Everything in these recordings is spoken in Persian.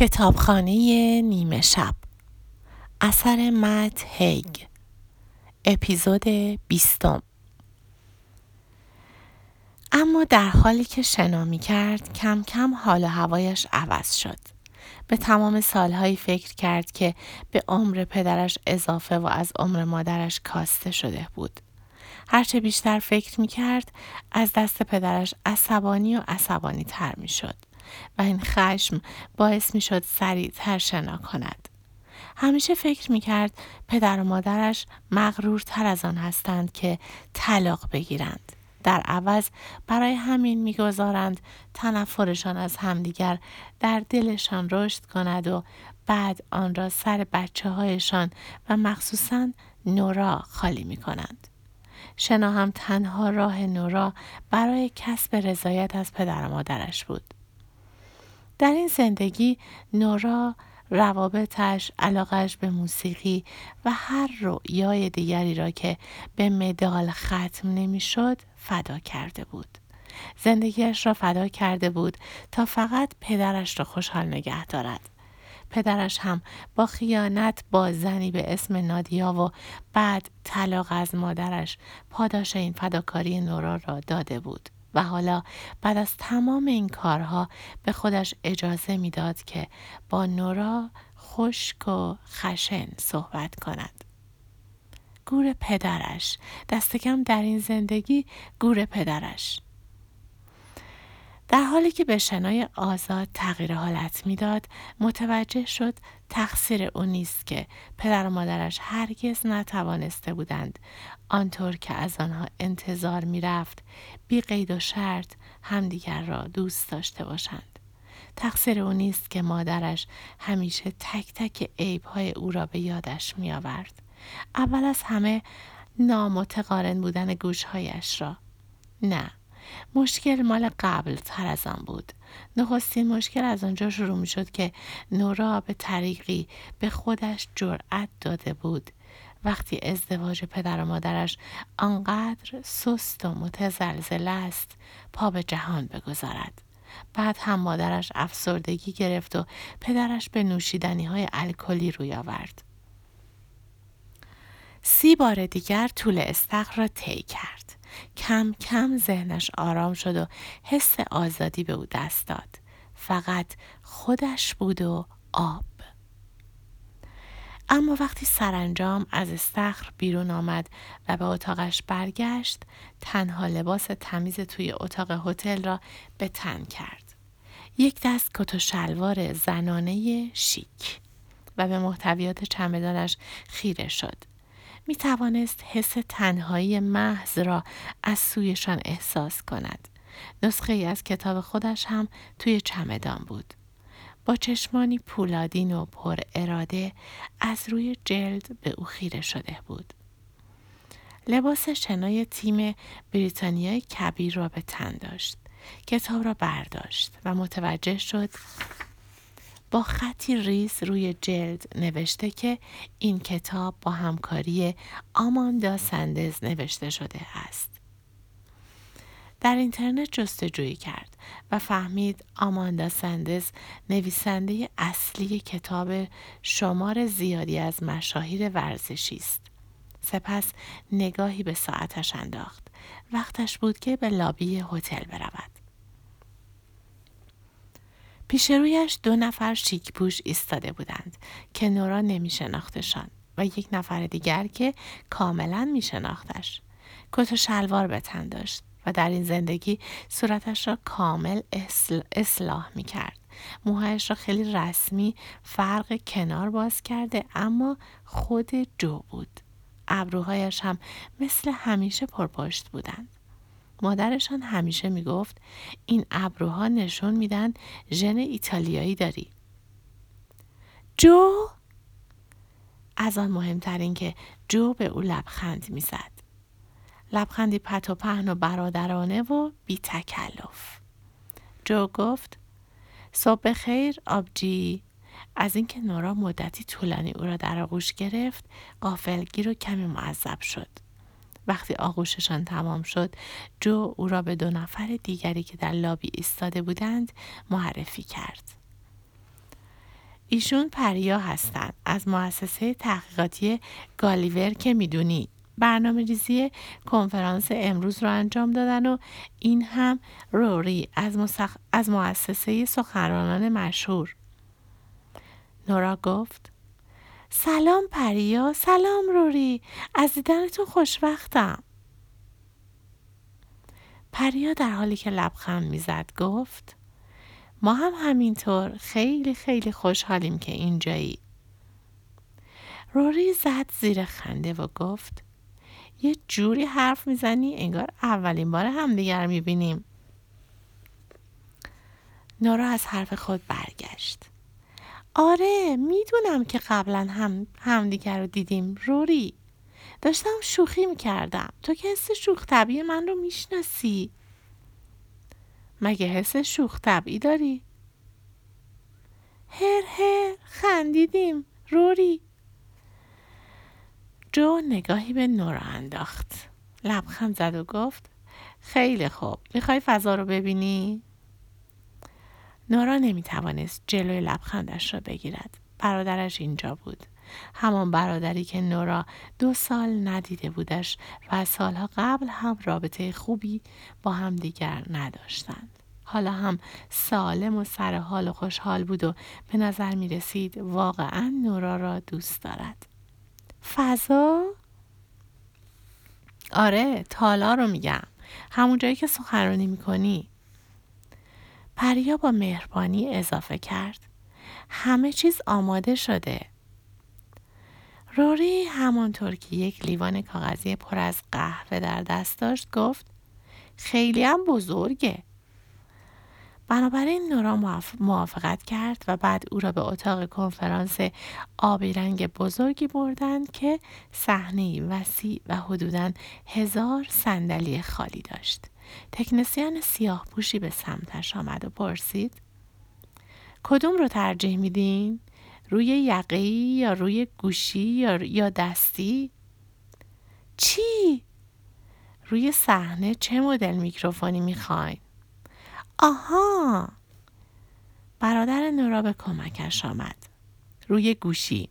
کتابخانه نیمه شب اثر مت هیگ اپیزود بیستم اما در حالی که شنا می کرد کم کم حال و هوایش عوض شد. به تمام سالهایی فکر کرد که به عمر پدرش اضافه و از عمر مادرش کاسته شده بود. هرچه بیشتر فکر می کرد از دست پدرش عصبانی و عصبانی تر می شد. و این خشم باعث می شد سریعتر شنا کند. همیشه فکر می کرد پدر و مادرش مغرورتر از آن هستند که طلاق بگیرند. در عوض برای همین می‌گذارند تنفرشان از همدیگر در دلشان رشد کند و بعد آن را سر بچه هایشان و مخصوصا نورا خالی می کنند. شنا هم تنها راه نورا برای کسب رضایت از پدر و مادرش بود. در این زندگی نورا روابطش علاقش به موسیقی و هر رؤیای دیگری را که به مدال ختم نمی‌شد فدا کرده بود. زندگیش را فدا کرده بود تا فقط پدرش را خوشحال نگه دارد. پدرش هم با خیانت با زنی به اسم نادیا و بعد طلاق از مادرش پاداش این فداکاری نورا را داده بود. و حالا بعد از تمام این کارها به خودش اجازه می‌داد که با نورا خشک و خشن صحبت کند. گور پدرش دستکم در این زندگی گور پدرش در حالی که به شنای آزاد تغییر حالت می‌داد متوجه شد تقصیر او نیست که پدر و مادرش هرگز نتوانسته بودند. آنطور که از آنها انتظار می‌رفت بی قید و شرط همدیگر را دوست داشته باشند. تقصیر او نیست که مادرش همیشه تک تک عیبهای او را به یادش می آورد. اول از همه نامتقارن بودن گوشهایش را. نه. مشکل مال قبل تر از آن بود. نخستین مشکل از آنجا شروع می شد که نورا به طریقی به خودش جرأت داده بود. وقتی ازدواج پدر و مادرش آنقدر سست و متزلزل است پا به جهان بگذارد. بعد هم مادرش افسردگی گرفت و پدرش به نوشیدنی های الکلی روی آورد. سی بار دیگر طول استخر را طی کرد. کم کم ذهنش آرام شد و حس آزادی به او دست داد. فقط خودش بود و آب. اما وقتی سرانجام از استخر بیرون آمد و به اتاقش برگشت تنها لباس تمیز توی اتاق هتل را به تن کرد. یک دست کت و شلوار زنانه شیک و به محتویات چمدانش خیره شد. می توانست حس تنهایی محض را از سویشان احساس کند. نسخه ای از کتاب خودش هم توی چمدان بود. با چشمانی پولادین و پر اراده از روی جلد به او خیره شده بود. لباس شنای تیم بریتانیای کبیر را به تن داشت. کتاب را برداشت و متوجه شد با خطی ریز روی جلد نوشته که این کتاب با همکاری آماندا سندز نوشته شده است. در اینترنت جستجویی کرد و فهمید آماندا سندز نویسنده اصلی کتاب شمار زیادی از مشاهیر ورزشی است. سپس نگاهی به ساعتش انداخت. وقتش بود که به لابی هتل برود. پیش رویش دو نفر شیک پوش ایستاده بودند که نورا نمی شناختشان و یک نفر دیگر که کاملا می شناختش. کت و شلوار به تن داشت و در این زندگی صورتش را کامل اصلاح می کرد. موهایش را خیلی رسمی فرق کنار باز کرده اما خود جو بود. ابروهایش هم مثل همیشه پرپشت بودند. مادرشان همیشه می‌گفت این ابروها نشون میدن ژن ایتالیایی داری. جو از آن مهمتر که جو به او لبخند می‌زد. لبخندی پت و پهن و برادرانه و بی تکلف. جو گفت صبح خیر آبجی از اینکه نورا مدتی طولانی او را در آغوش گرفت قافلگیر و کمی معذب شد وقتی آغوششان تمام شد جو او را به دو نفر دیگری که در لابی ایستاده بودند معرفی کرد. ایشون پریا هستند. از مؤسسه تحقیقاتی گالیور که می‌دونی. برنامه ریزی کنفرانس امروز رو انجام دادن و این هم روری از, مسخ... از مؤسسه سخنرانان مشهور. نورا گفت سلام پریا سلام روری. از دیدنتون خوشوقتم پریا در حالی که لبخند می‌زد گفت ما هم همینطور خیلی خیلی خوشحالیم که اینجایی. روری زد زیر خنده و گفت یه جوری حرف می‌زنی انگار اولین بار همدیگر می‌بینیم. نورا از حرف خود برگشت. آره می‌دونم که قبلا هم همدیگر رو دیدیم روری. داشتم شوخی می‌کردم. تو که حس شوخ طبیعی من رو می‌شناسی. مگه حس شوخ طبعی داری؟ هر هر خندیدیم روری. جو نگاهی به نورا انداخت. لبخند زد و گفت خیلی خوب. می‌خوای فضا رو ببینی؟ نورا نمی‌توانست جلوی لبخندش را بگیرد برادرش اینجا بود همان برادری که نورا دو سال ندیده بودش و سالها قبل هم رابطه خوبی با هم دیگر نداشتند. حالا هم سالم و سر حال و خوشحال بود و به نظر می رسید واقعا نورا را دوست دارد. فضا؟ آره تالا رو میگم. همون جایی که سخنرانی می‌کنی. پریا با مهربانی اضافه کرد. همه چیز آماده شده. روری همانطور که یک لیوان کاغذی پر از قهوه در دست داشت گفت خیلی هم بزرگه. بنابراین نورا موافقت کرد و بعد او را به اتاق کنفرانس آبی رنگ بزرگی بردند که صحنه وسیع و حدوداً هزار صندلی خالی داشت. تکنسیان سیاه پوشی به سمتش آمد و پرسید کدوم رو ترجیح میدین؟ روی یقهی یا روی گوشی یا, یا دستی؟ چی؟ روی صحنه چه مدل میکروفونی می‌خواین؟ آها برادر نورا به کمکش آمد روی گوشی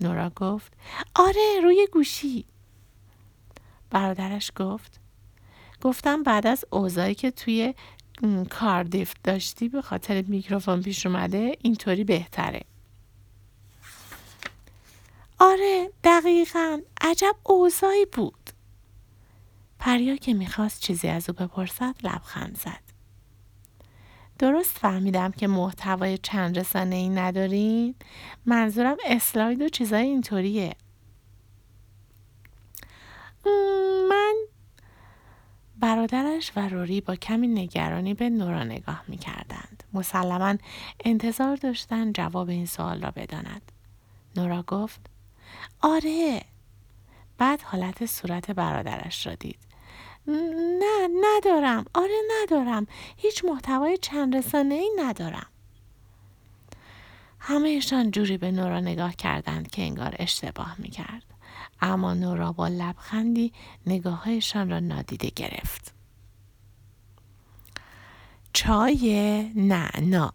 نورا گفت آره روی گوشی برادرش گفت گفتم بعد از اوضاعی که توی کاردیف داشتی به خاطر میکروفون پیش اومده اینطوری بهتره. آره دقیقا. عجب اوضاعی بود. پریا که می‌خواست چیزی از او بپرسد لبخند زد. درست فهمیدم که محتوای چند رسانه ای ندارین؟ منظورم اسلاید و چیزای اینطوریه. برادرش و روری با کمی نگرانی به نورا نگاه می کردند. مسلما انتظار داشتن جواب این سوال را بداند. نورا گفت آره بعد حالت صورت برادرش را دید. نه ندارم آره ندارم هیچ محتوای چند رسانه ای ندارم همهشان جوری به نورا نگاه کردند که انگار اشتباه می کرد. اما نورا با لبخندی نگاههایشان را نادیده گرفت. چای نعنا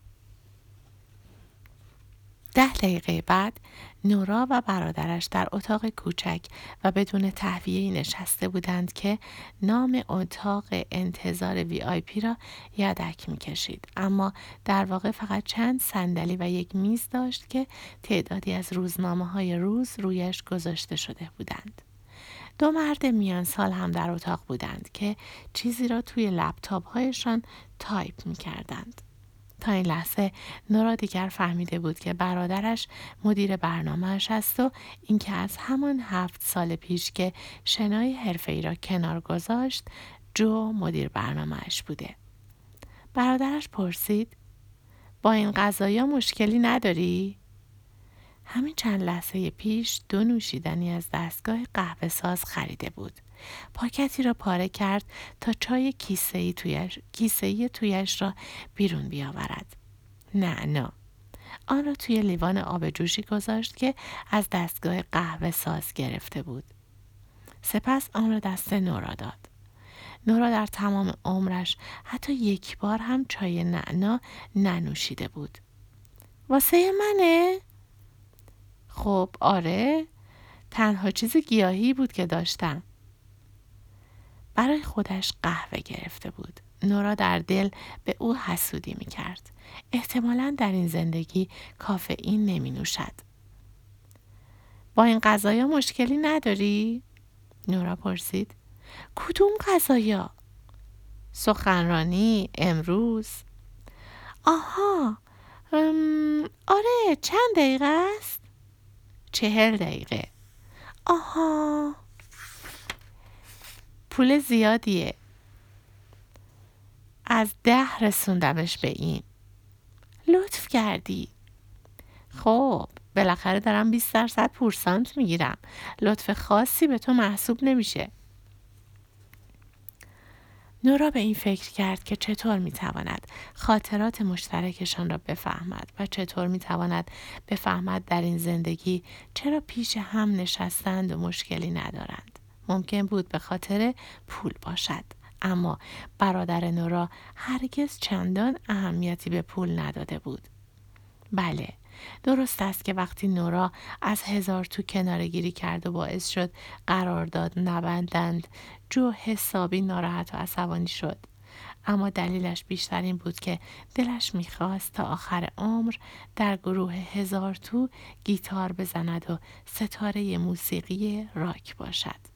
ده دقیقه بعد نورا و برادرش در اتاق کوچک و بدون تهویه نشسته بودند که نام اتاق انتظار VIP را یدک می کشید. اما در واقع فقط چند صندلی و یک میز داشت که تعدادی از روزنامه های روز رویش گذاشته شده بودند. دو مرد میان سال هم در اتاق بودند که چیزی را توی لپتاپ هایشان تایپ می کردند. تا این لحظه نورا دیگر فهمیده بود که برادرش مدیر برنامهش است و اینکه از همان هفت سال پیش که شنای حرفه را کنار گذاشت جو مدیر برنامهش بوده. برادرش پرسید با این غذایا مشکلی نداری؟ همین چند لحظه پیش دو نوشیدنی از دستگاه قهوه ساز خریده بود. پاکتی را پاره کرد تا چای کیسه ای تویش, کیسه تویش را بیرون بیاورد. نه نه. آن را توی لیوان آب جوشی گذاشت که از دستگاه قهوه ساز گرفته بود. سپس آن را دست نورا داد. نورا در تمام عمرش حتی یک بار هم چای نعنا ننوشیده بود. واسه منه؟ خب آره تنها چیز گیاهی بود که داشتم برای خودش قهوه گرفته بود نورا در دل به او حسودی می کرد. احتمالا در این زندگی کافئین نمی نوشد. با این غذایا مشکلی نداری؟ نورا پرسید. کدوم غذایا؟ سخنرانی امروز آها آره چند دقیقه است؟ چهل دقیقه. آها. پول زیادیه. از ده رسوندمش به این. لطف کردی. خب بالاخره دارم 20 درصد پورسانت می‌گیرم. لطف خاصی به تو محسوب نمیشه. نورا به این فکر کرد که چطور می تواند خاطرات مشترکشان را بفهمد و چطور می تواند بفهمد در این زندگی چرا پیش هم نشستند و مشکلی ندارند. ممکن بود به خاطر پول باشد. اما برادر نورا هرگز چندان اهمیتی به پول نداده بود. بله درست است که وقتی نورا از هزار تو کنارگیری کرد و باعث شد قرارداد نبندند جو حسابی ناراحت و عصبانی شد. اما دلیلش بیشتر این بود که دلش می‌خواست تا آخر عمر در گروه هزار تو گیتار بزند و ستاره موسیقی راک باشد.